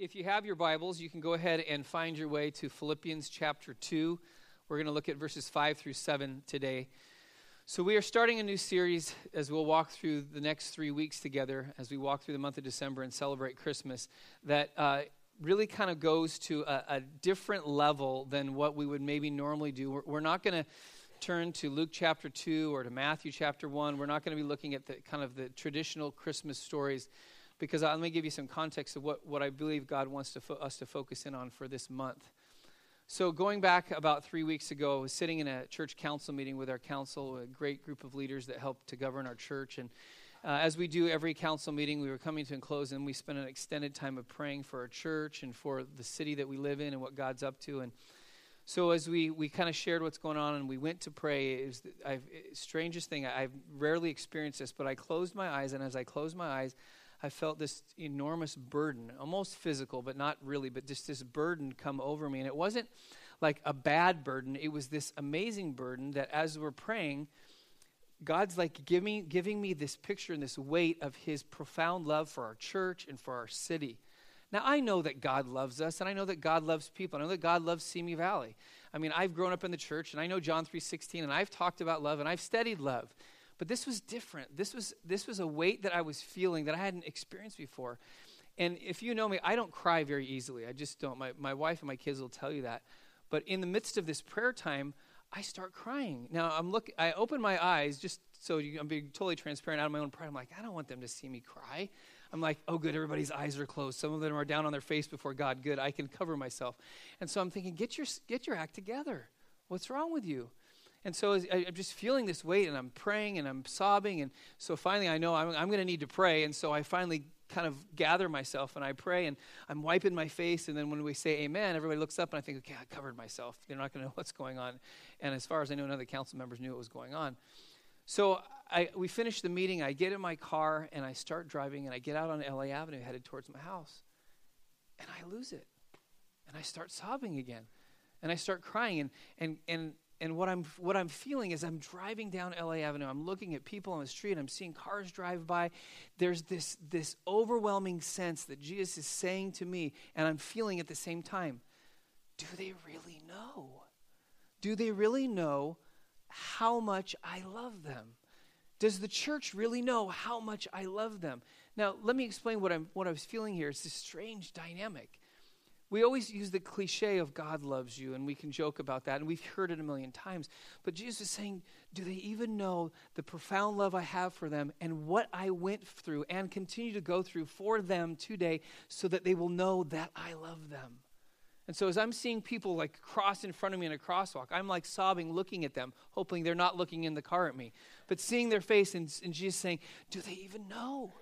If you have your Bibles, you can go ahead and find your way to Philippians chapter 2. We're going to look at verses 5 through 7 today. So, we are starting a new series as we'll walk through the next three weeks together as we walk through the month of December and celebrate Christmas that uh, really kind of goes to a, a, different level than what we would maybe normally do. We're, we're not going to turn to Luke chapter 2 or to Matthew chapter 1. We're not going to be looking at the kind of the traditional Christmas stories because let me give you some context of what, what I believe God wants to fo- us to focus in on for this month. So, going back about three weeks ago, I was sitting in a church council meeting with our council, a great group of leaders that help to govern our church. And uh, as we do every council meeting, we were coming to a close, and we spent an extended time of praying for our church and for the city that we live in and what God's up to. And so, as we, we kind of shared what's going on and we went to pray, it was the strangest thing, I've rarely experienced this, but I closed my eyes, and as I closed my eyes, I felt this enormous burden, almost physical, but not really, but just this burden come over me. And it wasn't like a bad burden, it was this amazing burden that as we're praying, God's like giving, giving me this picture and this weight of his profound love for our church and for our city. Now, I know that God loves us, and I know that God loves people. I know that God loves Simi Valley. I mean, I've grown up in the church, and I know John 3.16, and I've talked about love, and I've studied love. But this was different. This was, this was a weight that I was feeling that I hadn't experienced before. And if you know me, I don't cry very easily. I just don't. My, my wife and my kids will tell you that. But in the midst of this prayer time, I start crying. Now I'm look. I open my eyes just so you, I'm being totally transparent out of my own pride. I'm like, I don't want them to see me cry. I'm like, oh, good, everybody's eyes are closed. Some of them are down on their face before God. Good, I can cover myself. And so I'm thinking, get your get your act together. What's wrong with you? And so I, am just feeling this weight, and I'm praying, and I'm sobbing. And so finally, I know I'm, I'm going to need to pray. And so I finally kind of gather myself, and I pray, and I'm wiping my face. And then when we say amen, everybody looks up, and I think, okay, I covered myself. They're not going to know what's going on. And as far as I know, none of the council members knew what was going on. So I, we finish the meeting. I get in my car, and I start driving, and I get out on LA Avenue headed towards my house. And I lose it. And I start sobbing again. And I start crying. And, and, and and what I'm what I'm feeling is I'm driving down LA Avenue. I'm looking at people on the street. I'm seeing cars drive by. There's this this overwhelming sense that Jesus is saying to me, and I'm feeling at the same time. Do they really know? Do they really know how much I love them? Does the church really know how much I love them? Now, let me explain what I'm what I was feeling here. It's this strange dynamic we always use the cliche of God loves you, and we can joke about that, and we've heard it a million times. But Jesus is saying, Do they even know the profound love I have for them and what I went through and continue to go through for them today so that they will know that I love them? And so, as I'm seeing people like cross in front of me in a crosswalk, I'm like sobbing, looking at them, hoping they're not looking in the car at me, but seeing their face and, and Jesus saying, Do they even know?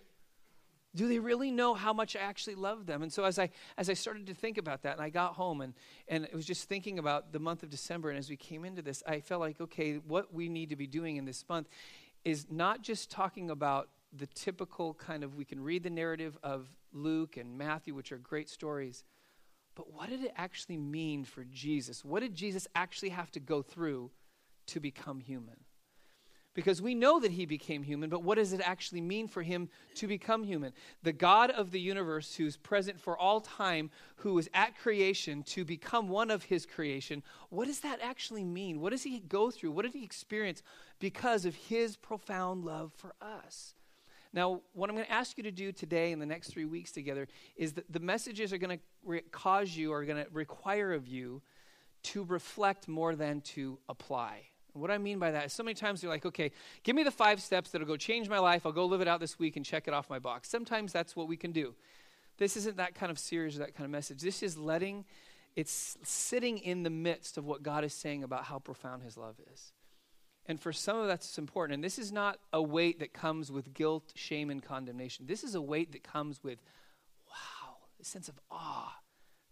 Do they really know how much I actually love them? And so as I as I started to think about that, and I got home and and it was just thinking about the month of December, and as we came into this, I felt like okay, what we need to be doing in this month is not just talking about the typical kind of we can read the narrative of Luke and Matthew, which are great stories, but what did it actually mean for Jesus? What did Jesus actually have to go through to become human? Because we know that he became human, but what does it actually mean for him to become human? The God of the universe, who's present for all time, who was at creation to become one of his creation, what does that actually mean? What does he go through? What did he experience because of his profound love for us? Now, what I'm going to ask you to do today in the next three weeks together is that the messages are going to re- cause you, or going to require of you to reflect more than to apply. What I mean by that is so many times you're like, okay, give me the five steps that'll go change my life. I'll go live it out this week and check it off my box. Sometimes that's what we can do. This isn't that kind of series or that kind of message. This is letting, it's sitting in the midst of what God is saying about how profound his love is. And for some of that's important. And this is not a weight that comes with guilt, shame, and condemnation. This is a weight that comes with, wow, a sense of awe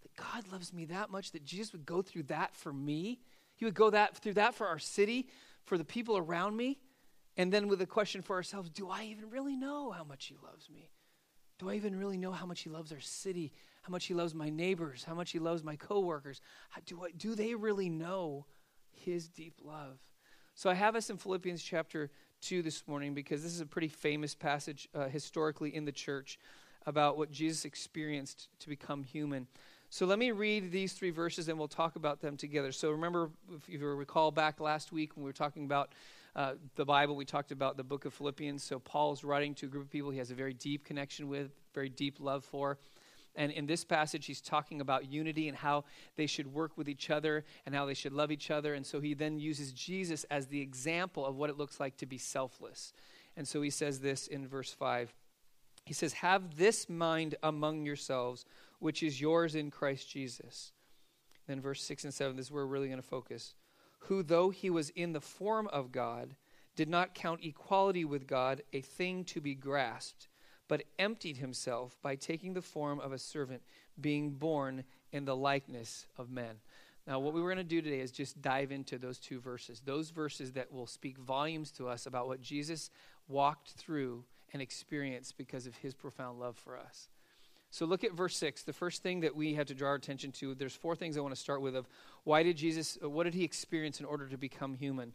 that God loves me that much that Jesus would go through that for me he would go that through that for our city, for the people around me, and then with the question for ourselves, do I even really know how much he loves me? Do I even really know how much he loves our city? How much he loves my neighbors? How much he loves my coworkers? How, do, I, do they really know his deep love? So I have us in Philippians chapter 2 this morning because this is a pretty famous passage uh, historically in the church. about what Jesus experienced to become human. So let me read these three verses and we'll talk about them together. So remember, if you recall back last week when we were talking about uh, the Bible, we talked about the book of Philippians. So Paul's writing to a group of people he has a very deep connection with, very deep love for. And in this passage, he's talking about unity and how they should work with each other and how they should love each other. And so he then uses Jesus as the example of what it looks like to be selfless. And so he says this in verse 5. He says, Have this mind among yourselves, which is yours in Christ Jesus. Then verse 6 and 7, this is where we're really going to focus. Who, though he was in the form of God, did not count equality with God a thing to be grasped but emptied himself by taking the form of a servant, being born in the likeness of men. Now, what we were going to do today is just dive into those two verses, those verses that will speak volumes to us about what Jesus walked through and experienced because of his profound love for us. So look at verse 6. The first thing that we have to draw our attention to, there's four things I want to start with of why did Jesus uh, what did he experience in order to become human?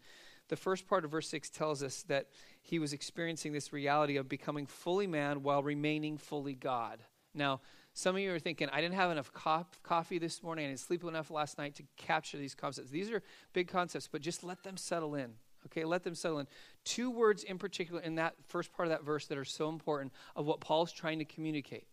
the first part of verse 6 tells us that he was experiencing this reality of becoming fully man while remaining fully God. Now, some of you are thinking, I didn't have enough co- coffee this morning, I didn't sleep enough last night to capture these concepts. These are big concepts, but just let them settle in. Okay, let them settle in. Two words in particular in that first part of that verse that are so important of what Paul's trying to communicate.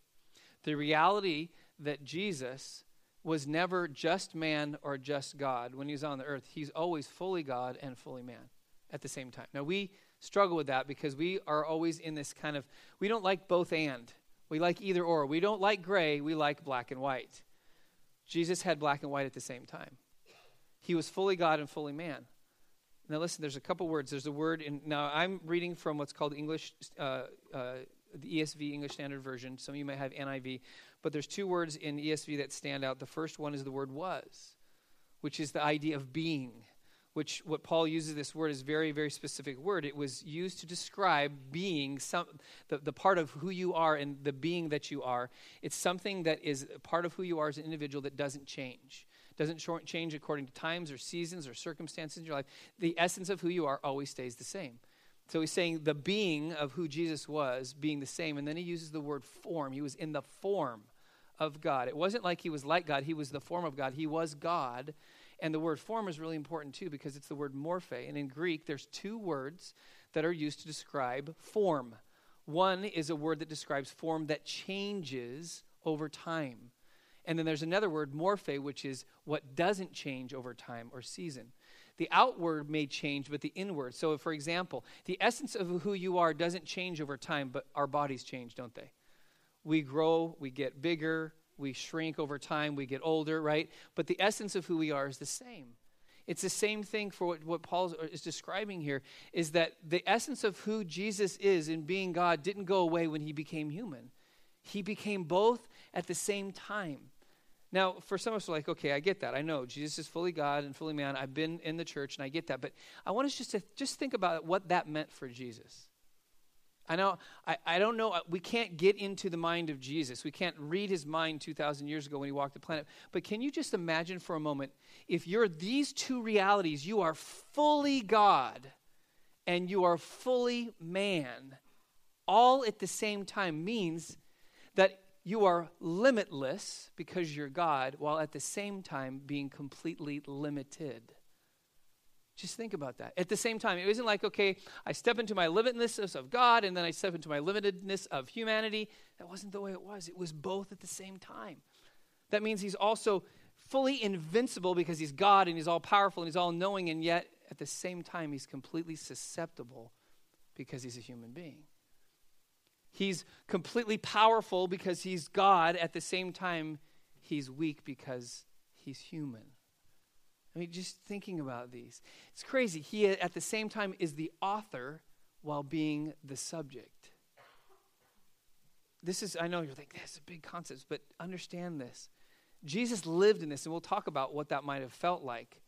The reality that Jesus was never just man or just God when he was on the earth. He's always fully God and fully man at the same time. Now, we struggle with that because we are always in this kind of, we don't like both and. We like either or. We don't like gray, we like black and white. Jesus had black and white at the same time. He was fully God and fully man. Now, listen, there's a couple words. There's a word in, now I'm reading from what's called English, uh, uh, the ESV, English Standard Version. Some of you might have NIV. But there's two words in ESV that stand out. The first one is the word was, which is the idea of being, which what Paul uses this word is very, very specific word. It was used to describe being some the, the part of who you are and the being that you are. It's something that is part of who you are as an individual that doesn't change. Doesn't change according to times or seasons or circumstances in your life. The essence of who you are always stays the same. So he's saying the being of who Jesus was being the same. And then he uses the word form. He was in the form of God. It wasn't like he was like God, he was the form of God. He was God. And the word form is really important too because it's the word morphe. And in Greek, there's two words that are used to describe form. One is a word that describes form that changes over time. And then there's another word, morphe, which is what doesn't change over time or season. The outward may change, but the inward. So, for example, the essence of who you are doesn't change over time, but our bodies change, don't they? We grow, we get bigger, we shrink over time, we get older, right? But the essence of who we are is the same. It's the same thing for what, what Paul is describing here is that the essence of who Jesus is in being God didn't go away when he became human. He became both at the same time. Now, for some of us, like, okay, I get that. I know Jesus is fully God and fully man. I've been in the church and I get that. But I want us just to just think about what that meant for Jesus. I know, I, I don't know, uh, we can't get into the mind of Jesus. We can't read his mind 2,000 years ago when he walked the planet. But can you just imagine for a moment if you're these two realities, you are fully God and you are fully man, all at the same time means that you are limitless because you're God, while at the same time being completely limited. Just think about that. At the same time, it isn't like, okay, I step into my limitedness of God and then I step into my limitedness of humanity. That wasn't the way it was. It was both at the same time. That means he's also fully invincible because he's God and he's all powerful and he's all knowing, and yet at the same time, he's completely susceptible because he's a human being. He's completely powerful because he's God. At the same time, he's weak because he's human. I mean, just thinking about these. It's crazy. He, at the same time, is the author while being the subject. This is, I know you're like, that's a big concept, but understand this. Jesus lived in this, and we'll talk about what that might have felt like.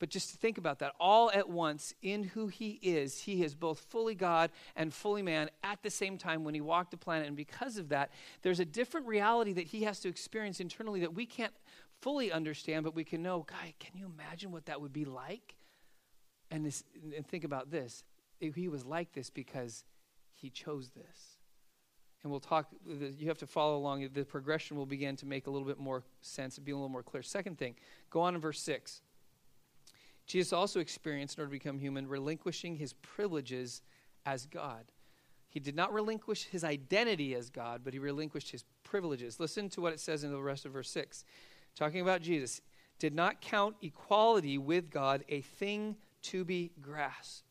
But just to think about that. All at once, in who he is, he is both fully God and fully man at the same time when he walked the planet. And because of that, there's a different reality that he has to experience internally that we can't fully understand, but we can know, guy, can you imagine what that would be like? And, this, and think about this. He was like this because he chose this. And we'll talk, you have to follow along. The progression will begin to make a little bit more sense and be a little more clear. Second thing, go on in verse 6. Jesus also experienced, in order to become human, relinquishing his privileges as God. He did not relinquish his identity as God, but he relinquished his privileges. Listen to what it says in the rest of verse 6. Talking about Jesus, did not count equality with God a thing to be grasped.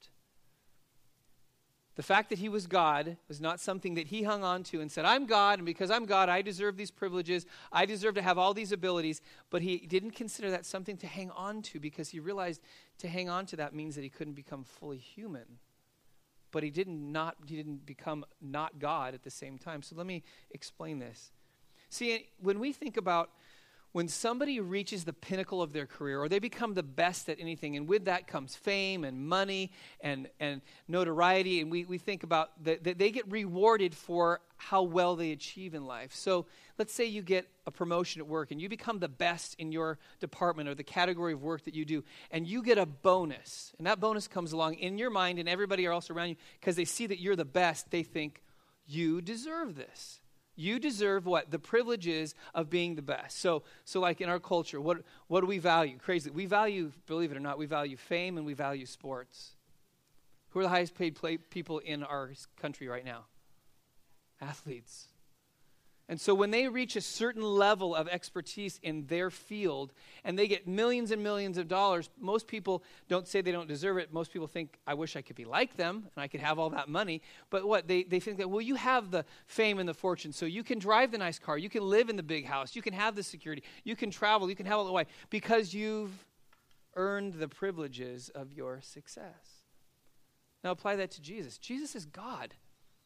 The fact that he was God was not something that he hung on to and said, I'm God, and because I'm God, I deserve these privileges. I deserve to have all these abilities. But he didn't consider that something to hang on to because he realized to hang on to that means that he couldn't become fully human. But he didn't not he didn't become not God at the same time. So let me explain this. See, when we think about when somebody reaches the pinnacle of their career or they become the best at anything, and with that comes fame and money and, and notoriety, and we, we think about that the, they get rewarded for how well they achieve in life. So let's say you get a promotion at work and you become the best in your department or the category of work that you do, and you get a bonus. And that bonus comes along in your mind and everybody else around you because they see that you're the best, they think, you deserve this. You deserve what? The privileges of being the best. So, so like in our culture, what, what do we value? Crazy. We value, believe it or not, we value fame and we value sports. Who are the highest paid people in our country right now? Athletes. And so when they reach a certain level of expertise in their field and they get millions and millions of dollars, most people don't say they don't deserve it. Most people think, I wish I could be like them and I could have all that money. But what? They, they think that, well, you have the fame and the fortune, so you can drive the nice car, you can live in the big house, you can have the security, you can travel, you can have all the way because you've earned the privileges of your success. Now apply that to Jesus. Jesus is God.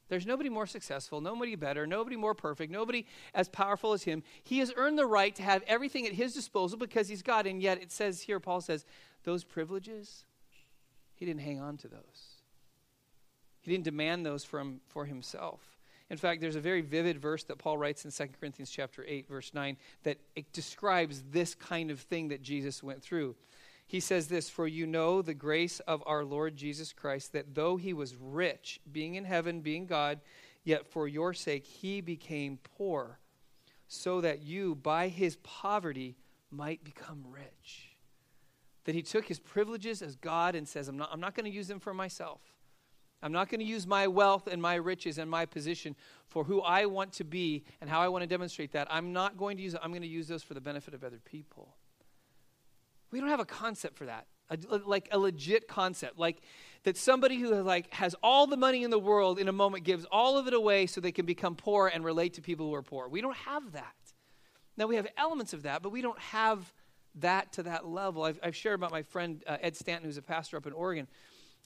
There's nobody more successful, nobody better, nobody more perfect, nobody as powerful as him. He has earned the right to have everything at his disposal because he's God. And yet it says here, Paul says, those privileges, he didn't hang on to those. He didn't demand those from, for himself. In fact, there's a very vivid verse that Paul writes in 2 Corinthians chapter 8, verse 9, that it describes this kind of thing that Jesus went through. He says this For you know the grace of our Lord Jesus Christ, that though he was rich, being in heaven, being God, yet for your sake he became poor, so that you, by his poverty, might become rich. That he took his privileges as God and says, I'm not, I'm not going to use them for myself. I'm not going to use my wealth and my riches and my position for who I want to be and how I want to demonstrate that. I'm not going to use it. I'm going to use those for the benefit of other people. We don't have a concept for that, a, like a legit concept, like that somebody who has like has all the money in the world in a moment gives all of it away so they can become poor and relate to people who are poor. We don't have that. Now we have elements of that, but we don't have that to that level. I've, I've shared about my friend uh, Ed Stanton, who's a pastor up in Oregon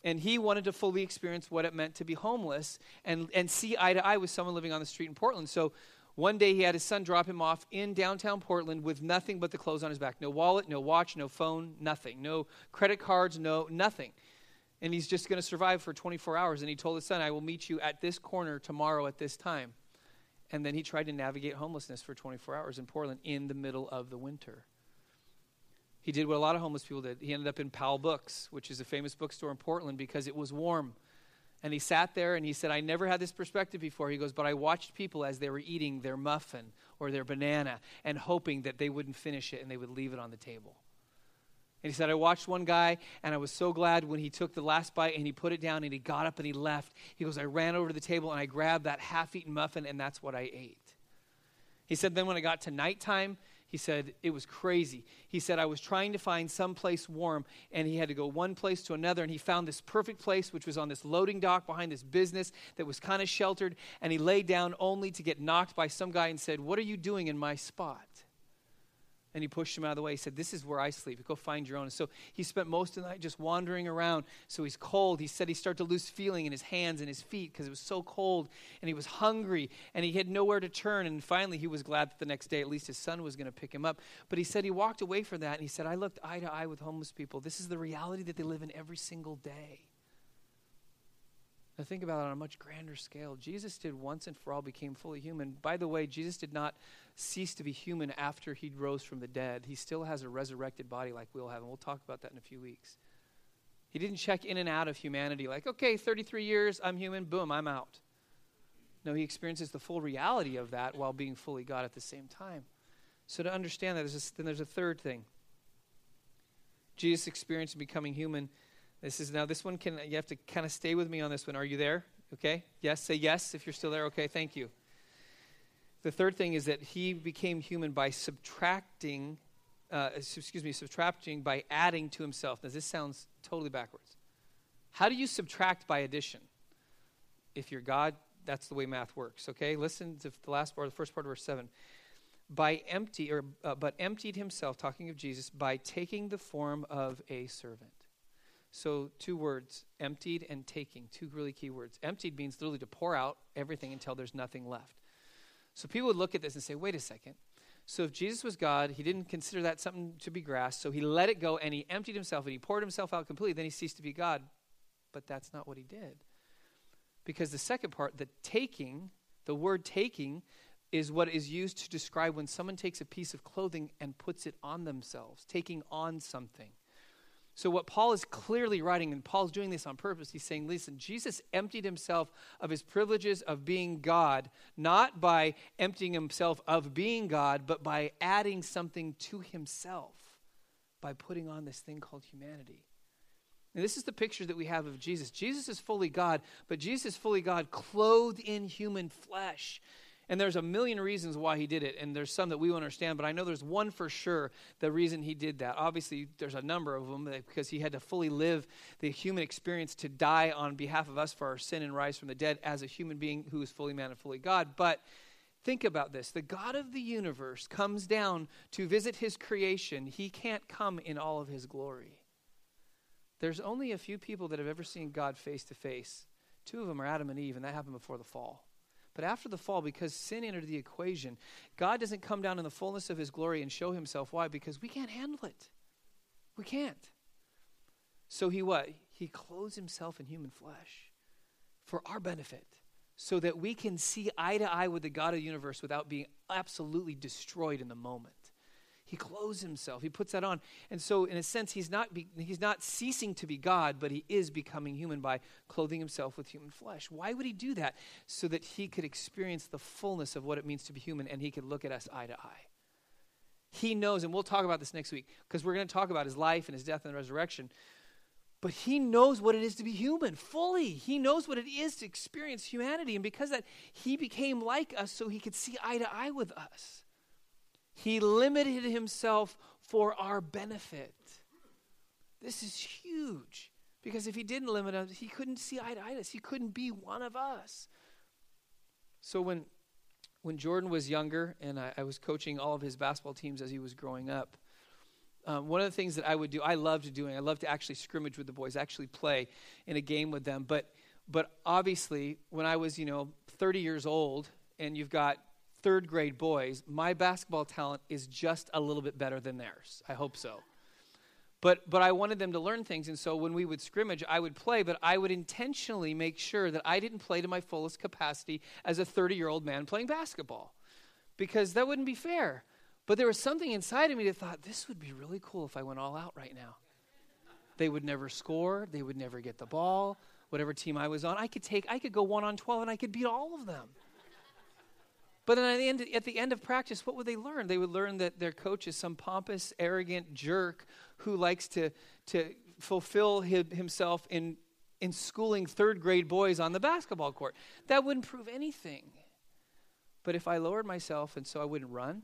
and he wanted to fully experience what it meant to be homeless and, and see eye to eye with someone living on the street in Portland. So one day he had his son drop him off in downtown Portland with nothing but the clothes on his back. No wallet, no watch, no phone, nothing. No credit cards, no nothing. And he's just going to survive for 24 hours. And he told his son, I will meet you at this corner tomorrow at this time. And then he tried to navigate homelessness for 24 hours in Portland in the middle of the winter. He did what a lot of homeless people did. He ended up in Powell Books, which is a famous bookstore in Portland because it was warm. And he sat there and he said, I never had this perspective before. He goes, But I watched people as they were eating their muffin or their banana and hoping that they wouldn't finish it and they would leave it on the table. And he said, I watched one guy and I was so glad when he took the last bite and he put it down and he got up and he left. He goes, I ran over to the table and I grabbed that half eaten muffin and that's what I ate. He said, Then when it got to nighttime, he said, It was crazy. He said, I was trying to find some place warm, and he had to go one place to another, and he found this perfect place, which was on this loading dock behind this business that was kind of sheltered, and he laid down only to get knocked by some guy and said, What are you doing in my spot? And he pushed him out of the way. He said, This is where I sleep. Go find your own. So he spent most of the night just wandering around. So he's cold. He said he started to lose feeling in his hands and his feet because it was so cold. And he was hungry and he had nowhere to turn. And finally, he was glad that the next day at least his son was going to pick him up. But he said he walked away from that and he said, I looked eye to eye with homeless people. This is the reality that they live in every single day. Now think about it on a much grander scale. Jesus did once and for all became fully human. By the way, Jesus did not cease to be human after he rose from the dead. He still has a resurrected body like we'll have, and we'll talk about that in a few weeks. He didn't check in and out of humanity like, okay, 33 years, I'm human, boom, I'm out. No, he experiences the full reality of that while being fully God at the same time. So to understand that, there's a, then there's a third thing. Jesus experienced becoming human. This is now this one can you have to kind of stay with me on this one. Are you there? Okay? Yes, say yes if you're still there. Okay, thank you. The third thing is that he became human by subtracting uh, excuse me, subtracting by adding to himself. Now, this sounds totally backwards. How do you subtract by addition? If you're God, that's the way math works. Okay, listen to the last part, the first part of verse seven. By empty, or uh, but emptied himself, talking of Jesus, by taking the form of a servant. So, two words, emptied and taking, two really key words. Emptied means literally to pour out everything until there's nothing left. So, people would look at this and say, wait a second. So if Jesus was God, he didn't consider that something to be grasped, so he let it go and he emptied himself and he poured himself out completely, then he ceased to be God. But that's not what he did. Because the second part, the taking, the word taking, is what is used to describe when someone takes a piece of clothing and puts it on themselves, taking on something. So, what Paul is clearly writing, and Paul's doing this on purpose, he's saying, listen, Jesus emptied himself of his privileges of being God, not by emptying himself of being God, but by adding something to himself, by putting on this thing called humanity. And this is the picture that we have of Jesus. Jesus is fully God, but Jesus is fully God clothed in human flesh. And there's a million reasons why he did it, and there's some that we won't understand, but I know there's one for sure the reason he did that. Obviously, there's a number of them because he had to fully live the human experience to die on behalf of us for our sin and rise from the dead as a human being who is fully man and fully God. But think about this the God of the universe comes down to visit his creation, he can't come in all of his glory. There's only a few people that have ever seen God face to face. Two of them are Adam and Eve, and that happened before the fall. But after the fall, because sin entered the equation, God doesn't come down in the fullness of his glory and show himself. Why? Because we can't handle it. We can't. So he what? He clothes himself in human flesh for our benefit so that we can see eye to eye with the God of the universe without being absolutely destroyed in the moment. He clothes himself. He puts that on. And so, in a sense, he's not, be, he's not ceasing to be God, but he is becoming human by clothing himself with human flesh. Why would he do that? So that he could experience the fullness of what it means to be human and he could look at us eye to eye. He knows, and we'll talk about this next week because we're going to talk about his life and his death and resurrection. But he knows what it is to be human fully. He knows what it is to experience humanity. And because that, he became like us so he could see eye to eye with us. He limited himself for our benefit. This is huge because if he didn't limit us, he couldn't see eye to eye us. He couldn't be one of us. So when when Jordan was younger and I, I was coaching all of his basketball teams as he was growing up, um, one of the things that I would do, I loved doing, I loved to actually scrimmage with the boys, actually play in a game with them. But but obviously, when I was you know 30 years old and you've got third grade boys, my basketball talent is just a little bit better than theirs. I hope so. But, but I wanted them to learn things, and so when we would scrimmage, I would play, but I would intentionally make sure that I didn't play to my fullest capacity as a 30 year old man playing basketball, because that wouldn't be fair. But there was something inside of me that thought, this would be really cool if I went all out right now. They would never score, they would never get the ball. Whatever team I was on, I could take, I could go one on 12 and I could beat all of them. But then at the, end, at the end of practice, what would they learn? They would learn that their coach is some pompous, arrogant jerk who likes to, to fulfill himself in, in schooling third grade boys on the basketball court. That wouldn't prove anything. But if I lowered myself and so I wouldn't run,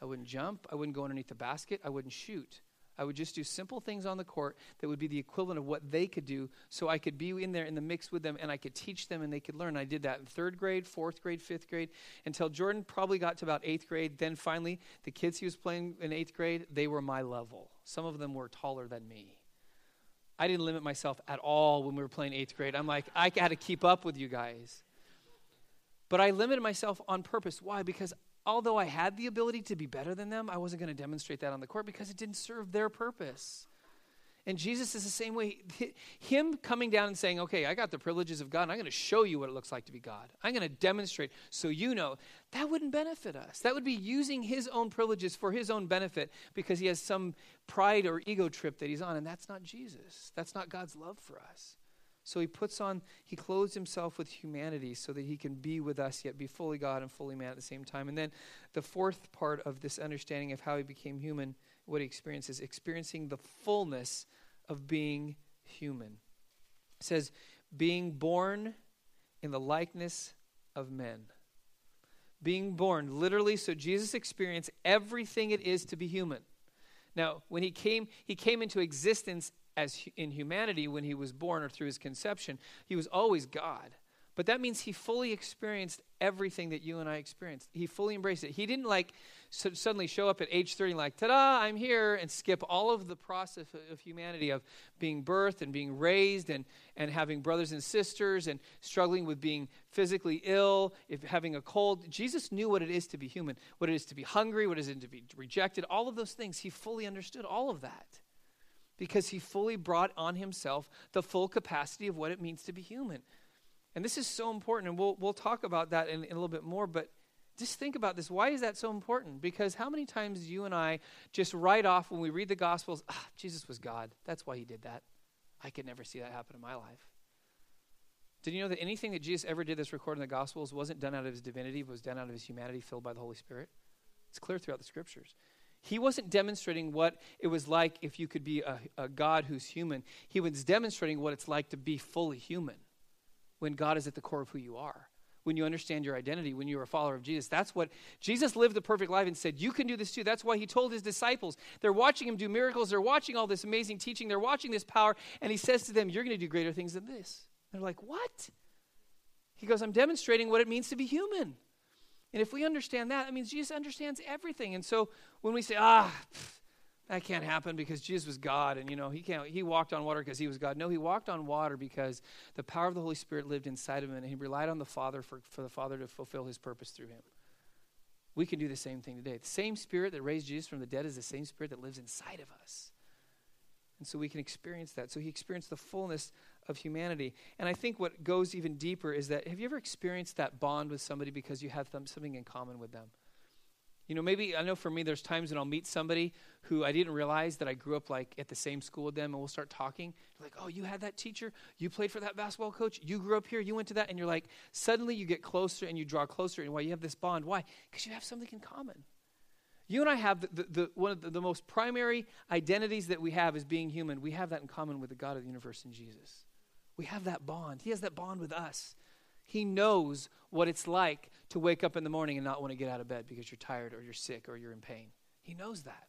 I wouldn't jump, I wouldn't go underneath the basket, I wouldn't shoot, I would just do simple things on the court that would be the equivalent of what they could do so I could be in there in the mix with them and I could teach them and they could learn. I did that in third grade, fourth grade, fifth grade until Jordan probably got to about eighth grade. Then finally, the kids he was playing in eighth grade, they were my level. Some of them were taller than me. I didn't limit myself at all when we were playing eighth grade. I'm like, I got to keep up with you guys. But I limited myself on purpose. Why? Because although I had the ability to be better than them, I wasn't going to demonstrate that on the court because it didn't serve their purpose. And Jesus is the same way. Him coming down and saying, Okay, I got the privileges of God, and I'm going to show you what it looks like to be God. I'm going to demonstrate so you know. That wouldn't benefit us. That would be using his own privileges for his own benefit because he has some pride or ego trip that he's on, and that's not Jesus. That's not God's love for us. So he puts on, he clothes himself with humanity so that he can be with us, yet be fully God and fully man at the same time. And then the fourth part of this understanding of how he became human, what he experiences, experiencing the fullness of being human. It says, being born in the likeness of men. Being born, literally, so Jesus experienced everything it is to be human. Now, when he came, he came into existence as in humanity when he was born or through his conception. He was always God. But that means he fully experienced everything that you and I experienced. He fully embraced it. He didn't like so suddenly show up at age 30 like, ta da, I'm here, and skip all of the process of humanity of being birthed and being raised and, and having brothers and sisters and struggling with being physically ill, if having a cold. Jesus knew what it is to be human, what it is to be hungry, what it is to be rejected, all of those things. He fully understood all of that because he fully brought on himself the full capacity of what it means to be human. And this is so important, and we'll, we'll talk about that in, in, a little bit more, but just think about this. Why is that so important? Because how many times you and I just write off when we read the Gospels, ah, Jesus was God. That's why he did that. I could never see that happen in my life. Did you know that anything that Jesus ever did that's recorded in the Gospels wasn't done out of his divinity, but was done out of his humanity filled by the Holy Spirit? It's clear throughout the scriptures. He wasn't demonstrating what it was like if you could be a, a God who's human. He was demonstrating what it's like to be fully human when God is at the core of who you are. When you understand your identity, when you're a follower of Jesus. That's what Jesus lived the perfect life and said, You can do this too. That's why he told his disciples, they're watching him do miracles, they're watching all this amazing teaching, they're watching this power, and he says to them, You're going to do greater things than this. They're like, What? He goes, I'm demonstrating what it means to be human. And if we understand that, that means Jesus understands everything. And so when we say, ah, pff, that can't happen because Jesus was God and you know he can't he walked on water because he was God. No, he walked on water because the power of the Holy Spirit lived inside of him and he relied on the Father for, for the Father to fulfill his purpose through him. We can do the same thing today. The same spirit that raised Jesus from the dead is the same spirit that lives inside of us. And so we can experience that. So he experienced the fullness of humanity. And I think what goes even deeper is that have you ever experienced that bond with somebody because you have something in common with them? You know, maybe I know for me, there's times when I'll meet somebody who I didn't realize that I grew up like at the same school with them, and we'll start talking. Like, oh, you had that teacher, you played for that basketball coach, you grew up here, you went to that, and you're like, suddenly you get closer and you draw closer, and why you have this bond? Why? Because you have something in common. You and I have the, the, the one of the, the most primary identities that we have as being human. We have that in common with the God of the universe in Jesus. We have that bond. He has that bond with us. He knows what it's like to wake up in the morning and not want to get out of bed because you're tired or you're sick or you're in pain. He knows that.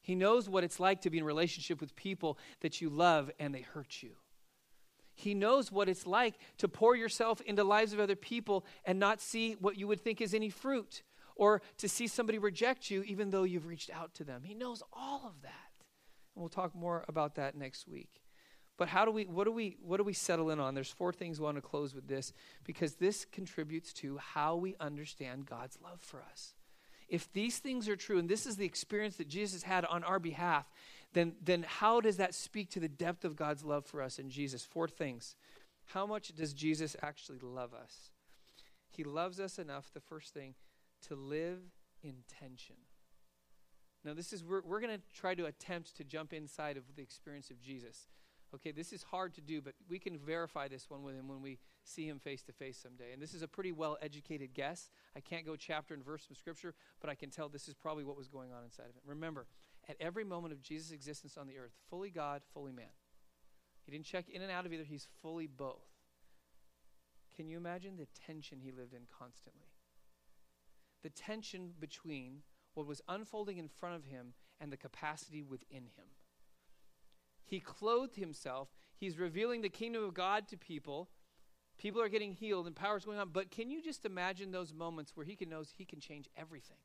He knows what it's like to be in relationship with people that you love and they hurt you. He knows what it's like to pour yourself into lives of other people and not see what you would think is any fruit or to see somebody reject you even though you've reached out to them. He knows all of that. And we'll talk more about that next week. But how do we what do we what do we settle in on? There's four things we want to close with this because this contributes to how we understand God's love for us. If these things are true and this is the experience that Jesus had on our behalf, then then how does that speak to the depth of God's love for us in Jesus? Four things. How much does Jesus actually love us? He loves us enough, the first thing, to live in tension. Now, this is, we're, we're going to try to attempt to jump inside of the experience of Jesus. Okay, this is hard to do, but we can verify this one with him when we see him face to face someday. And this is a pretty well educated guess. I can't go chapter and verse from Scripture, but I can tell this is probably what was going on inside of him. Remember, at every moment of Jesus' existence on the earth, fully God, fully man. He didn't check in and out of either, he's fully both. Can you imagine the tension he lived in constantly? The tension between what was unfolding in front of him and the capacity within him. He clothed himself. He's revealing the kingdom of God to people. People are getting healed and power is going on. But can you just imagine those moments where he can knows he can change everything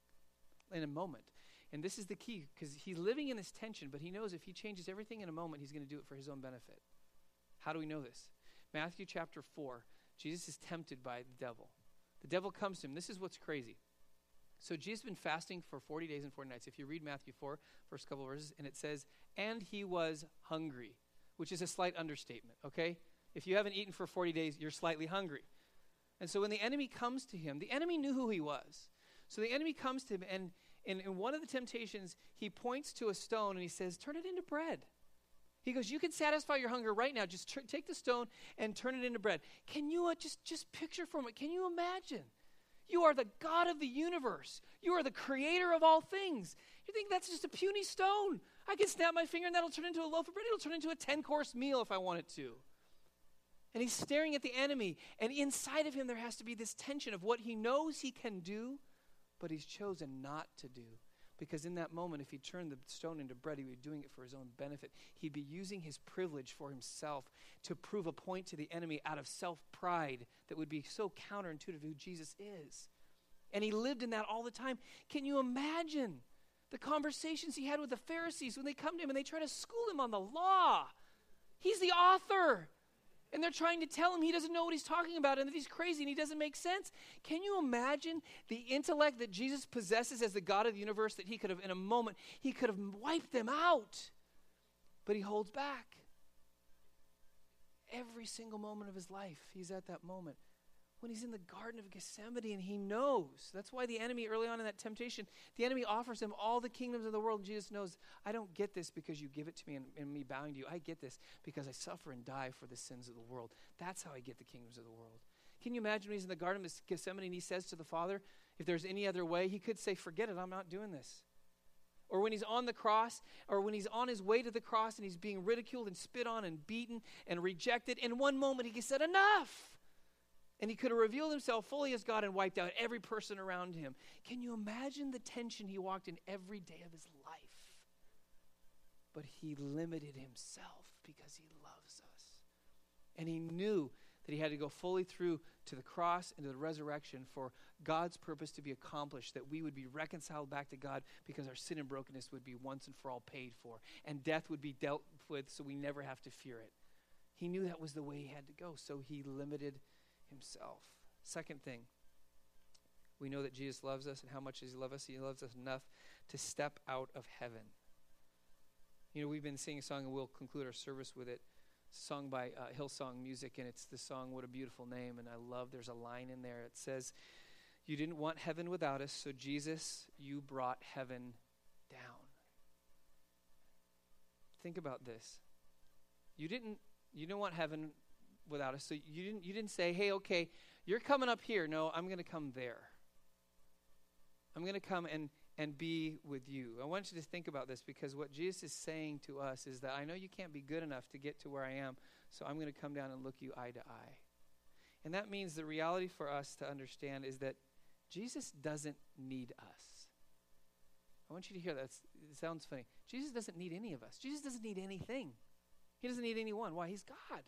in a moment? And this is the key because he's living in this tension, but he knows if he changes everything in a moment, he's going to do it for his own benefit. How do we know this? Matthew chapter 4, Jesus is tempted by the devil. The devil comes to him. This is what's crazy. So Jesus has been fasting for 40 days and 40 nights. If you read Matthew 4, first couple verses, and it says, and he was hungry, which is a slight understatement, okay? If you haven't eaten for 40 days, you're slightly hungry. And so when the enemy comes to him, the enemy knew who he was. So the enemy comes to him, and in, in one of the temptations, he points to a stone and he says, Turn it into bread. He goes, You can satisfy your hunger right now. Just tr- take the stone and turn it into bread. Can you uh, just, just picture for me? Can you imagine? You are the God of the universe. You are the creator of all things. You think that's just a puny stone? I can snap my finger and that'll turn into a loaf of bread. It'll turn into a 10 course meal if I want it to. And he's staring at the enemy. And inside of him, there has to be this tension of what he knows he can do, but he's chosen not to do. Because in that moment, if he turned the stone into bread, he would be doing it for his own benefit. He'd be using his privilege for himself to prove a point to the enemy out of self pride that would be so counterintuitive to who Jesus is. And he lived in that all the time. Can you imagine the conversations he had with the Pharisees when they come to him and they try to school him on the law? He's the author. And they're trying to tell him he doesn't know what he's talking about and that he's crazy and he doesn't make sense. Can you imagine the intellect that Jesus possesses as the God of the universe that he could have, in a moment, he could have wiped them out? But he holds back. Every single moment of his life, he's at that moment when he's in the Garden of Gethsemane and he knows. That's why the enemy, early on in that temptation, the enemy offers him all the kingdoms of the world. And Jesus knows, I don't get this because you give it to me and, and me bowing to you. I get this because I suffer and die for the sins of the world. That's how I get the kingdoms of the world. Can you imagine when he's in the Garden of Gethsemane and he says to the Father, if there's any other way, he could say, Forget it, I'm not doing this. Or when he's on the cross, or when he's on his way to the cross and he's being ridiculed and spit on and beaten and rejected, in one moment he said, Enough! And he could have revealed himself fully as God and wiped out every person around him. Can you imagine the tension he walked in every day of his life? But he limited himself because he loves us. And he knew that he had to go fully through to the cross and to the resurrection for God's purpose to be accomplished, that we would be reconciled back to God because our sin and brokenness would be once and for all paid for, and death would be dealt with so we never have to fear it. He knew that was the way he had to go, so he limited himself. Second thing, we know that Jesus loves us, and how much does he love us? He loves us enough to step out of heaven. You know, we've been singing a song, and we'll conclude our service with it. Sung by uh, Hillsong Music, and it's the song "What a Beautiful Name." And I love. There's a line in there. It says, "You didn't want heaven without us, so Jesus, you brought heaven down." Think about this. You didn't. You didn't want heaven without us. So you didn't you didn't say, "Hey, okay, you're coming up here." No, I'm going to come there. I'm going to come and and be with you. I want you to think about this because what Jesus is saying to us is that I know you can't be good enough to get to where I am, so I'm going to come down and look you eye to eye. And that means the reality for us to understand is that Jesus doesn't need us. I want you to hear that. It sounds funny. Jesus doesn't need any of us. Jesus doesn't need anything. He doesn't need anyone. Why? He's God.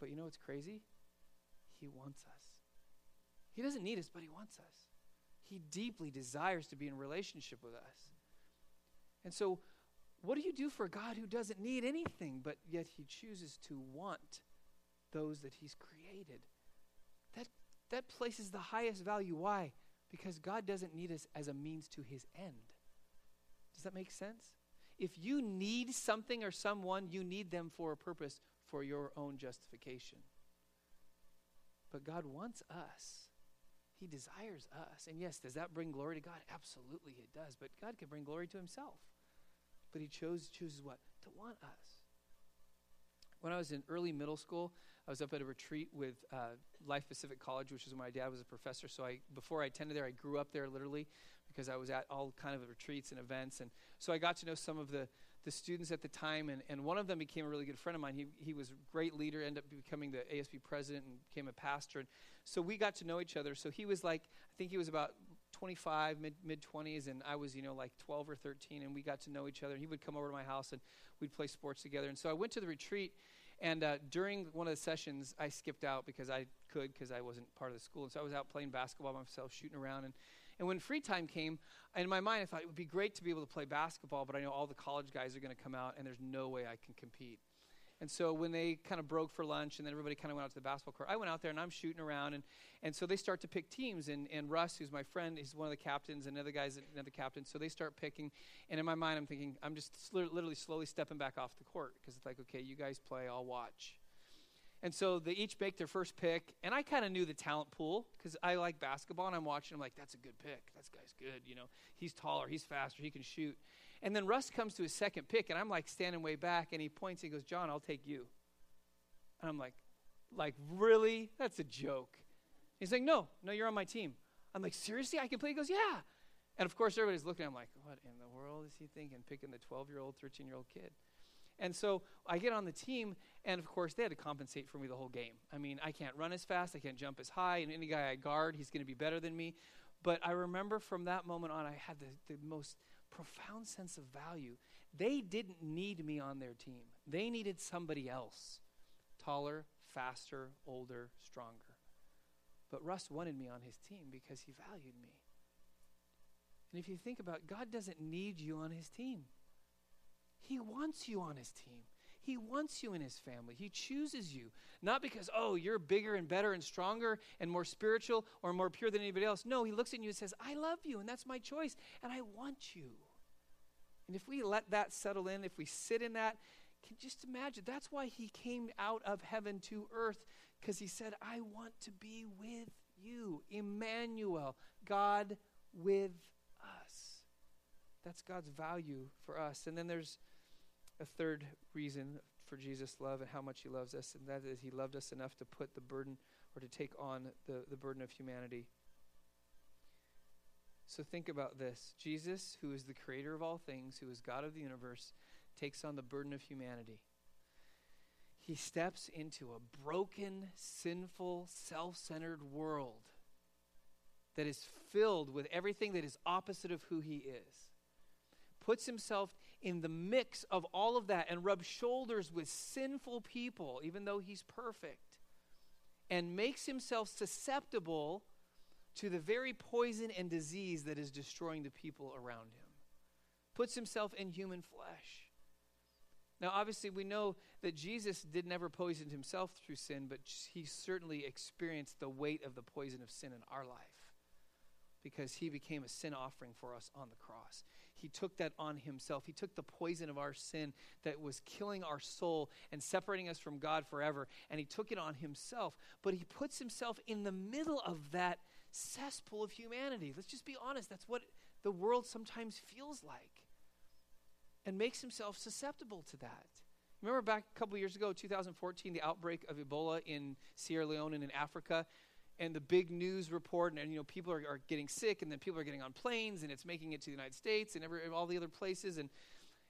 But you know what's crazy? He wants us. He doesn't need us, but He wants us. He deeply desires to be in relationship with us. And so, what do you do for a God who doesn't need anything, but yet He chooses to want those that He's created? That, that places the highest value. Why? Because God doesn't need us as a means to His end. Does that make sense? If you need something or someone, you need them for a purpose for your own justification. But God wants us. He desires us. And yes, does that bring glory to God? Absolutely it does. But God can bring glory to himself. But he chose chooses what? To want us. When I was in early middle school, I was up at a retreat with uh, Life Pacific College, which is where my dad was a professor. So I, before I attended there, I grew up there literally because I was at all kind of retreats and events, and so I got to know some of the the students at the time, and, and one of them became a really good friend of mine. He, he was a great leader, ended up becoming the ASB president and became a pastor. And so we got to know each other. So he was like, I think he was about 25, mid mid 20s, and I was, you know, like 12 or 13, and we got to know each other. And he would come over to my house, and we'd play sports together. And so I went to the retreat, and uh, during one of the sessions, I skipped out because I could, because I wasn't part of the school. And so I was out playing basketball myself, shooting around, and and when free time came, in my mind, I thought it would be great to be able to play basketball, but I know all the college guys are going to come out, and there's no way I can compete. And so when they kind of broke for lunch and then everybody kind of went out to the basketball court, I went out there and I'm shooting around. And, and so they start to pick teams. And, and Russ, who's my friend, he's one of the captains, and other guys, another captain. So they start picking. And in my mind, I'm thinking, I'm just literally slowly stepping back off the court because it's like, okay, you guys play, I'll watch. And so they each make their first pick, and I kind of knew the talent pool because I like basketball, and I'm watching. I'm like, that's a good pick. That guy's good. You know, he's taller, he's faster, he can shoot. And then Russ comes to his second pick, and I'm like standing way back, and he points and he goes, John, I'll take you. And I'm like, like really? That's a joke. He's like, no, no, you're on my team. I'm like, seriously, I can play? He goes, yeah. And of course, everybody's looking him like, what in the world is he thinking, picking the 12 year old, 13 year old kid? And so I get on the team, and of course, they had to compensate for me the whole game. I mean, I can't run as fast, I can't jump as high, and any guy I guard, he's going to be better than me. But I remember from that moment on, I had the, the most profound sense of value. They didn't need me on their team, they needed somebody else taller, faster, older, stronger. But Russ wanted me on his team because he valued me. And if you think about it, God doesn't need you on his team. He wants you on his team. He wants you in his family. He chooses you. Not because, oh, you're bigger and better and stronger and more spiritual or more pure than anybody else. No, he looks at you and says, I love you and that's my choice and I want you. And if we let that settle in, if we sit in that, can just imagine that's why he came out of heaven to earth because he said, I want to be with you. Emmanuel, God with us. That's God's value for us. And then there's a third reason for Jesus' love and how much he loves us, and that is he loved us enough to put the burden or to take on the, the burden of humanity. So think about this Jesus, who is the creator of all things, who is God of the universe, takes on the burden of humanity. He steps into a broken, sinful, self centered world that is filled with everything that is opposite of who he is. Puts himself in the mix of all of that and rubs shoulders with sinful people, even though he's perfect, and makes himself susceptible to the very poison and disease that is destroying the people around him. Puts himself in human flesh. Now, obviously, we know that Jesus did never poison himself through sin, but he certainly experienced the weight of the poison of sin in our life because he became a sin offering for us on the cross. He took that on himself. He took the poison of our sin that was killing our soul and separating us from God forever, and he took it on himself. But he puts himself in the middle of that cesspool of humanity. Let's just be honest. That's what the world sometimes feels like, and makes himself susceptible to that. Remember back a couple years ago, 2014, the outbreak of Ebola in Sierra Leone and in Africa? And the big news report, and, and you know people are, are, getting sick, and then people are getting on planes, and it's making it to the United States and every, all the other places, and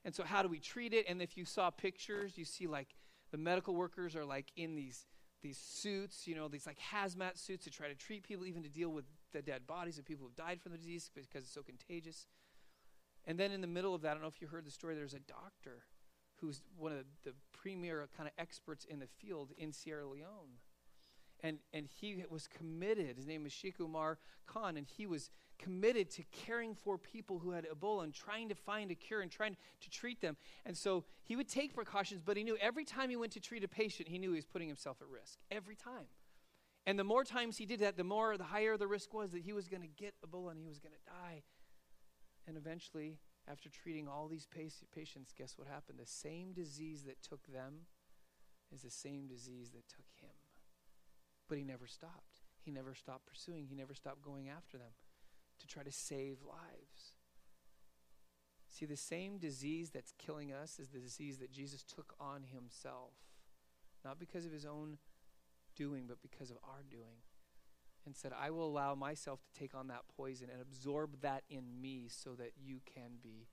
and so how do we treat it? And if you saw pictures, you see like the medical workers are like in these these suits, you know, these like hazmat suits to try to treat people, even to deal with the dead bodies of people who've died from the disease because it's so contagious. And then in the middle of that, I don't know if you heard the story. There's a doctor who's one of the, the premier kind of experts in the field in Sierra Leone and, and he was committed. His name is Sheikh Umar Khan, and he was committed to caring for people who had Ebola and trying to find a cure and trying to treat them. And so he would take precautions, but he knew every time he went to treat a patient, he knew he was putting himself at risk. Every time. And the more times he did that, the more, the higher the risk was that he was going to get Ebola and he was going to die. And eventually, after treating all these patients, guess what happened? The same disease that took them is the same disease that took him. But he never stopped. He never stopped pursuing. He never stopped going after them to try to save lives. See, the same disease that's killing us is the disease that Jesus took on himself, not because of his own doing, but because of our doing. And said, I will allow myself to take on that poison and absorb that in me so that you can be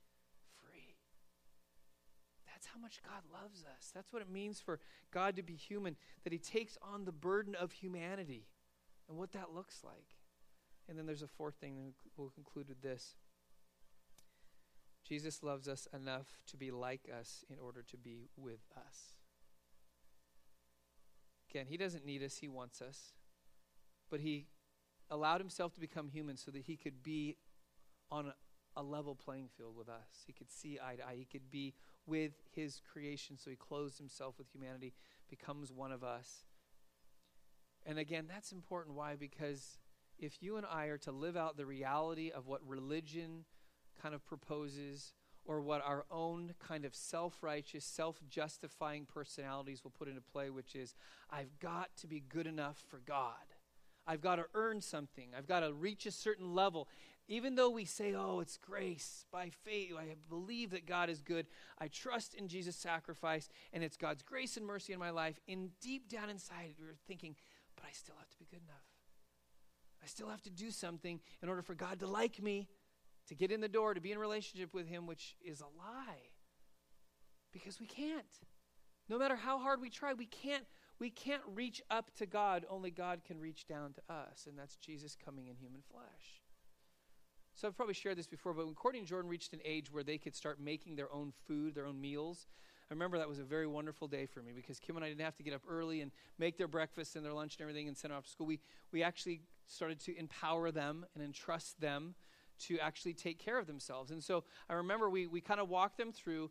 that's how much God loves us. That's what it means for God to be human, that He takes on the burden of humanity and what that looks like. And then there's a fourth thing, and we'll conclude with this. Jesus loves us enough to be like us in order to be with us. Again, He doesn't need us, He wants us. But He allowed Himself to become human so that He could be on a level playing field with us. He could see eye to eye. He could be with his creation. So he clothes himself with humanity, becomes one of us. And again, that's important. Why? Because if you and I are to live out the reality of what religion kind of proposes, or what our own kind of self righteous, self justifying personalities will put into play, which is, I've got to be good enough for God. I've got to earn something. I've got to reach a certain level. Even though we say, oh, it's grace by faith, I believe that God is good, I trust in Jesus' sacrifice, and it's God's grace and mercy in my life, in deep down inside, we're thinking, but I still have to be good enough. I still have to do something in order for God to like me, to get in the door, to be in relationship with Him, which is a lie. Because we can't. No matter how hard we try, we can't we can't reach up to God, only God can reach down to us, and that's Jesus coming in human flesh. So I've probably shared this before, but when Courtney and Jordan reached an age where they could start making their own food, their own meals, I remember that was a very wonderful day for me because Kim and I didn't have to get up early and make their breakfast and their lunch and everything and send them off to school. We, we actually started to empower them and entrust them to actually take care of themselves. And so I remember we, we kind of walked them through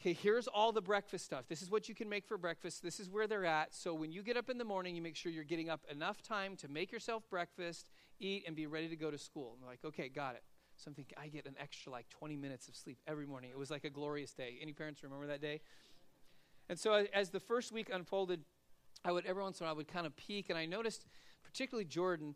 okay, here's all the breakfast stuff. This is what you can make for breakfast. This is where they're at. So when you get up in the morning, you make sure you're getting up enough time to make yourself breakfast, eat, and be ready to go to school. They're like, okay, got it. So I'm thinking, I get an extra like 20 minutes of sleep every morning. It was like a glorious day. Any parents remember that day? And so as the first week unfolded, I would every once in a while I would kind of peek, and I noticed, particularly Jordan,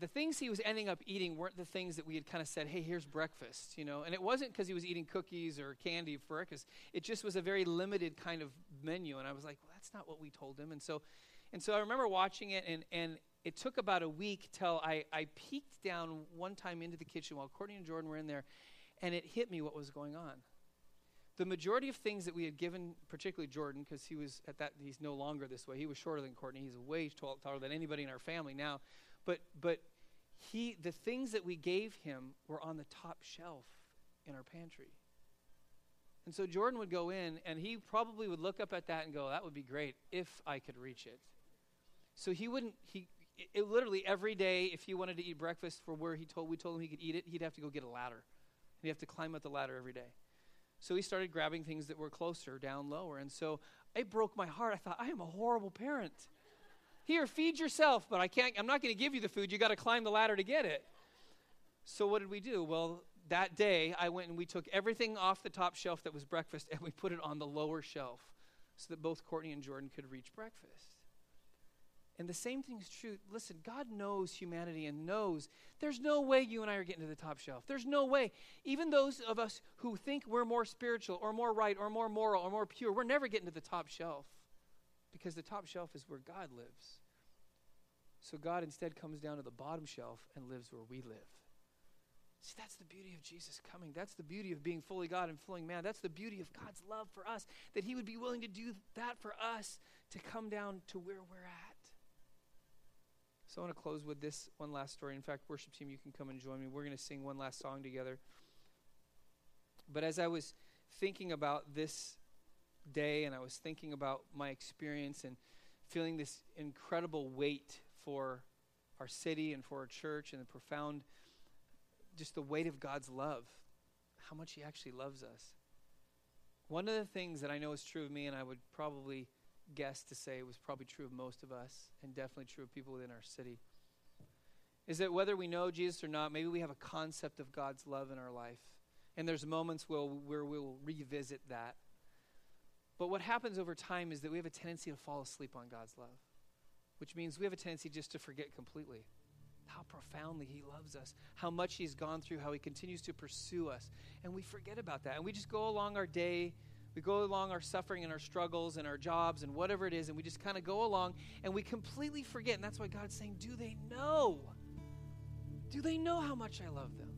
the things he was ending up eating weren't the things that we had kind of said, hey, here's breakfast, you know. And it wasn't because he was eating cookies or candy for breakfast. It just was a very limited kind of menu. And I was like, well, that's not what we told him. And so, and so I remember watching it, and, and it took about a week till I, I peeked down one time into the kitchen while Courtney and Jordan were in there, and it hit me what was going on. The majority of things that we had given, particularly Jordan, because he was at that, he's no longer this way. He was shorter than Courtney. He's way taller than anybody in our family now. But, but he, the things that we gave him were on the top shelf in our pantry. And so Jordan would go in, and he probably would look up at that and go, That would be great if I could reach it. So he wouldn't, he, it, literally every day, if he wanted to eat breakfast for where he told, we told him he could eat it, he'd have to go get a ladder. and He'd have to climb up the ladder every day. So he started grabbing things that were closer, down lower. And so it broke my heart. I thought, I am a horrible parent. Here, feed yourself, but I can't, I'm not going to give you the food. You got to climb the ladder to get it. So what did we do? Well, that day, I went and we took everything off the top shelf that was breakfast and we put it on the lower shelf so that both Courtney and Jordan could reach breakfast. And the same thing is true. Listen, God knows humanity and knows there's no way you and I are getting to the top shelf. There's no way. Even those of us who think we're more spiritual or more right or more moral or more pure, we're never getting to the top shelf because the top shelf is where God lives. So God instead comes down to the bottom shelf and lives where we live. See, that's the beauty of Jesus coming. That's the beauty of being fully God and fully man. That's the beauty of God's love for us, that He would be willing to do that for us, to come down to where we're at. So I want to close with this one last story. In fact, worship team, you can come and join me. We're going to sing one last song together. But as I was thinking about this day and I was thinking about my experience and feeling this incredible weight for our city and for our church and the profound, just the weight of God's love, how much He actually loves us. One of the things that I know is true of me, and I would probably guess to say was probably true of most of us, and definitely true of people within our city, is that whether we know Jesus or not, maybe we have a concept of God's love in our life. And there's moments where, where we'll revisit that but what happens over time is that we have a tendency to fall asleep on God's love, which means we have a tendency just to forget completely how profoundly He loves us, how much He's gone through, how He continues to pursue us. And we forget about that. And we just go along our day, we go along our suffering and our struggles and our jobs and whatever it is, and we just kind of go along and we completely forget. And that's why God's saying, Do they know? Do they know how much I love them?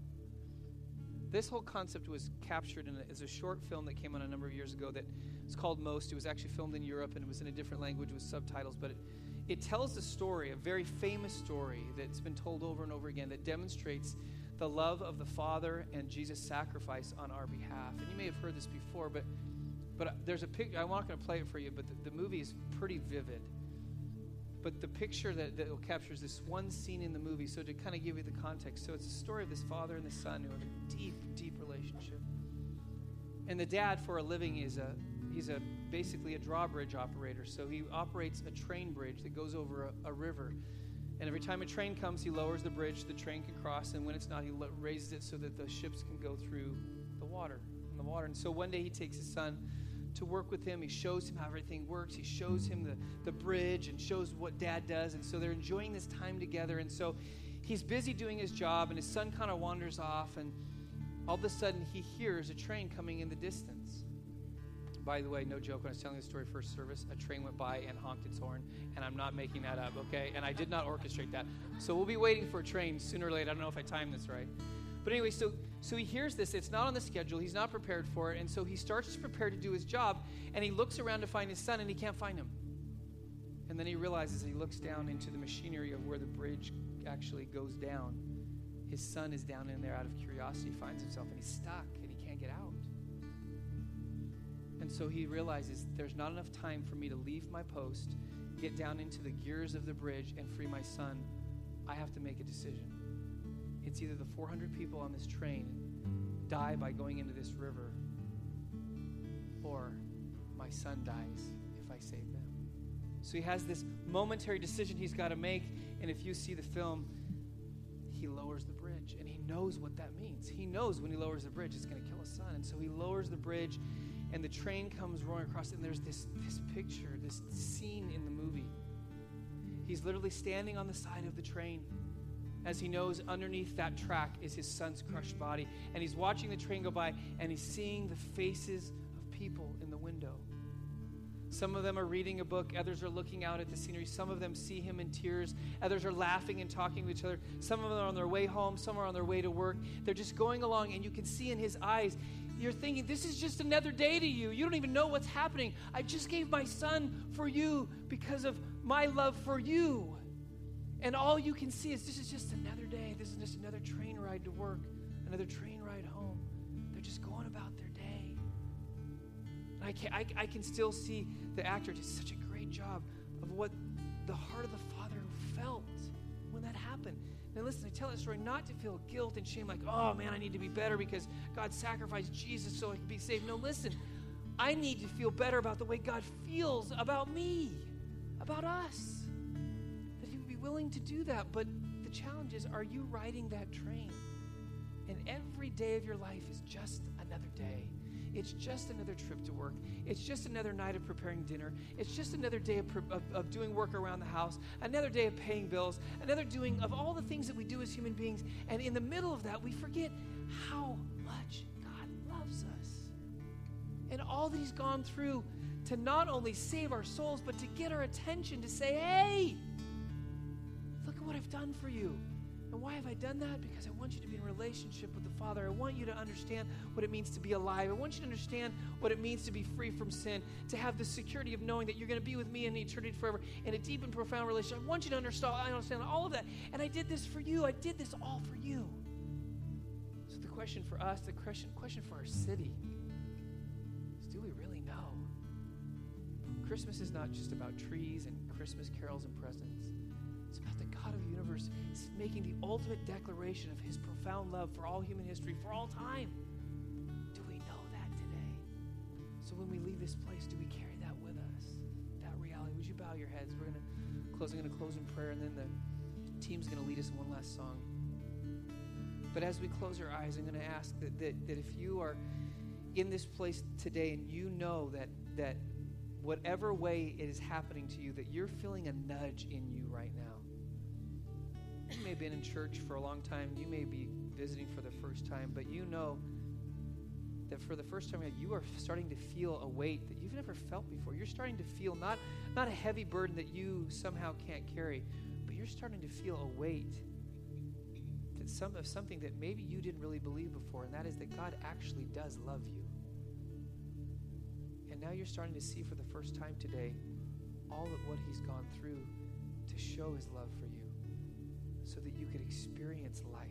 This whole concept was captured in a, as a short film that came out a number of years ago that was called Most. It was actually filmed in Europe and it was in a different language with subtitles, but it, it tells the story, a very famous story that's been told over and over again that demonstrates the love of the Father and Jesus' sacrifice on our behalf. And you may have heard this before, but but there's a picture. I'm not going to play it for you, but the, the movie is pretty vivid but the picture that, that captures this one scene in the movie so to kind of give you the context so it's a story of this father and this son who have a deep deep relationship and the dad for a living is a he's a basically a drawbridge operator so he operates a train bridge that goes over a, a river and every time a train comes he lowers the bridge the train can cross and when it's not he raises it so that the ships can go through the water the water. And so one day he takes his son to work with him. He shows him how everything works. He shows him the, the bridge and shows what dad does. And so they're enjoying this time together. And so he's busy doing his job, and his son kind of wanders off. And all of a sudden, he hears a train coming in the distance. By the way, no joke, when I was telling the story first service, a train went by and honked its horn, and I'm not making that up, okay? And I did not orchestrate that. So we'll be waiting for a train sooner or later. I don't know if I timed this right. But anyway, so so he hears this. It's not on the schedule. He's not prepared for it. And so he starts to prepare to do his job. And he looks around to find his son, and he can't find him. And then he realizes he looks down into the machinery of where the bridge actually goes down. His son is down in there out of curiosity, finds himself, and he's stuck, and he can't get out. And so he realizes there's not enough time for me to leave my post, get down into the gears of the bridge, and free my son. I have to make a decision. It's either the 400 people on this train die by going into this river, or my son dies if I save them. So he has this momentary decision he's got to make. And if you see the film, he lowers the bridge and he knows what that means. He knows when he lowers the bridge, it's going to kill his son. And so he lowers the bridge and the train comes roaring across, and there's this, this picture, this scene in the movie. He's literally standing on the side of the train as he knows underneath that track is his son's crushed body. And he's watching the train go by and he's seeing the faces of people in the window. Some of them are reading a book, others are looking out at the scenery. Some of them see him in tears, others are laughing and talking to each other. Some of them are on their way home, some are on their way to work. They're just going along, and you can see in his eyes, you're thinking, This is just another day to you. You don't even know what's happening. I just gave my son for you because of my love for you. And all you can see is this is just another day. This is just another train ride to work, another train ride home. They're just going about their day. I can, I, I can still see the actor did such a great job of what the heart of the father felt when that happened. Now, listen, I tell that story not to feel guilt and shame, like, oh man, I need to be better because God sacrificed Jesus so I can be saved. No, listen, I need to feel better about the way God feels about me, about us willing to do that, but the challenge is are you riding that train? And every day of your life is just another day. It's just another trip to work. It's just another night of preparing dinner. It's just another day of, of, of, doing work around the house, another day of paying bills, another doing of all the things that we do as human beings. And in the middle of that, we forget how much God loves us. And all that He's gone through to not only save our souls, but to get our attention to say, hey, what I've done for you. And why have I done that? Because I want you to be in relationship with the Father. I want you to understand what it means to be alive. I want you to understand what it means to be free from sin, to have the security of knowing that you're going to be with me in eternity forever in a deep and profound relationship. I want you to understand, I understand all of that. And I did this for you. I did this all for you. So the question for us, the question, question for our city is do we really know? Christmas is not just about trees and Christmas carols and presents. God of the universe is making the ultimate declaration of his profound love for all human history, for all time. Do we know that today? So when we leave this place, do we carry that with us? That reality. Would you bow your heads? We're going to close. I'm going to close in prayer, and then the team's going to lead us in one last song. But as we close our eyes, I'm going to ask that, that, that if you are in this place today and you know that, that whatever way it is happening to you, that you're feeling a nudge in you right now. You may have been in church for a long time, you may be visiting for the first time, but you know that for the first time you are starting to feel a weight that you've never felt before. You're starting to feel not, not a heavy burden that you somehow can't carry, but you're starting to feel a weight that some of something that maybe you didn't really believe before, and that is that God actually does love you. And now you're starting to see for the first time today all of what He's gone through to show His love for you so that you could experience life.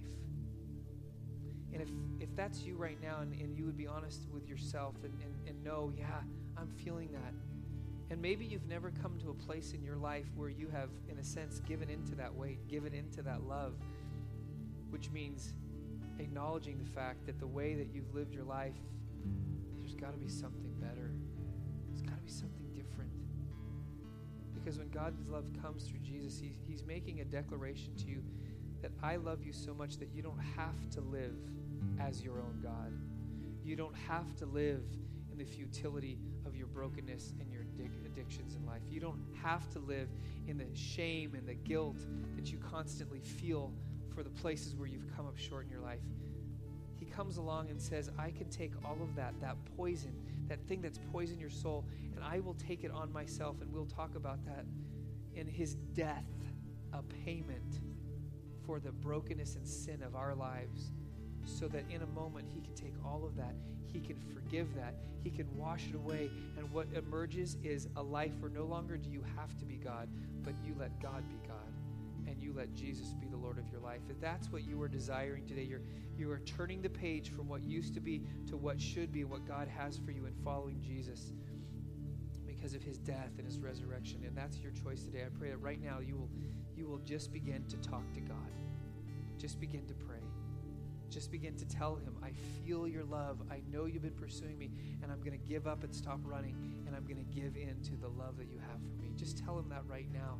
And if, if that's you right now and, and you would be honest with yourself and, and, and know, yeah, I'm feeling that. And maybe you've never come to a place in your life where you have, in a sense, given into that weight, given into that love, which means acknowledging the fact that the way that you've lived your life, there's got to be something better There's got to be something. Because when God's love comes through Jesus, he's, he's making a declaration to you that I love you so much that you don't have to live as your own God. You don't have to live in the futility of your brokenness and your addictions in life. You don't have to live in the shame and the guilt that you constantly feel for the places where you've come up short in your life. He comes along and says, I can take all of that, that poison, that thing that's poisoned your soul, and I will take it on myself, and we'll talk about that in his death, a payment for the brokenness and sin of our lives so that in a moment he can take all of that, he can forgive that, he can wash it away. And what emerges is a life where no longer do you have to be God, but you let God be God. And you let Jesus be the Lord of your life. If that's what you are desiring today, you're, you are turning the page from what used to be to what should be, what God has for you in following Jesus because of his death and his resurrection. And that's your choice today. I pray that right now you will, you will just begin to talk to God. Just begin to pray. Just begin to tell him, I feel your love. I know you've been pursuing me, and I'm going to give up and stop running, and I'm going to give in to the love that you have for me. Just tell him that right now.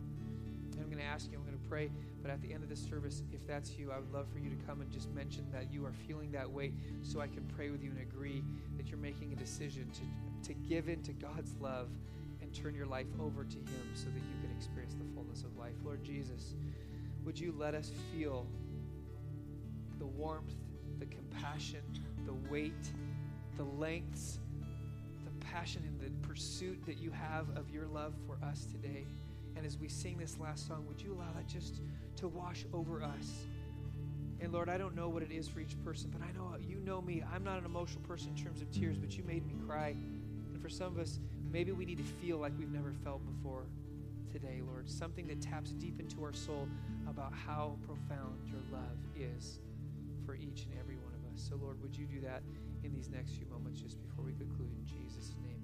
I'm going to ask you, I'm going to pray, but at the end of this service, if that's you, I would love for you to come and just mention that you are feeling that way so I can pray with you and agree that you're making a decision to, to give in to God's love and turn your life over to Him so that you can experience the fullness of life. Lord Jesus, would you let us feel the warmth, the compassion, the weight, the lengths, the passion, and the pursuit that you have of your love for us today. And as we sing this last song, would you allow that just to wash over us? And Lord, I don't know what it is for each person, but I know you know me. I'm not an emotional person in terms of tears, but you made me cry. And for some of us, maybe we need to feel like we've never felt before today, Lord. Something that taps deep into our soul about how profound your love is for each and every one of us. So, Lord, would you do that in these next few moments just before we conclude in Jesus' name?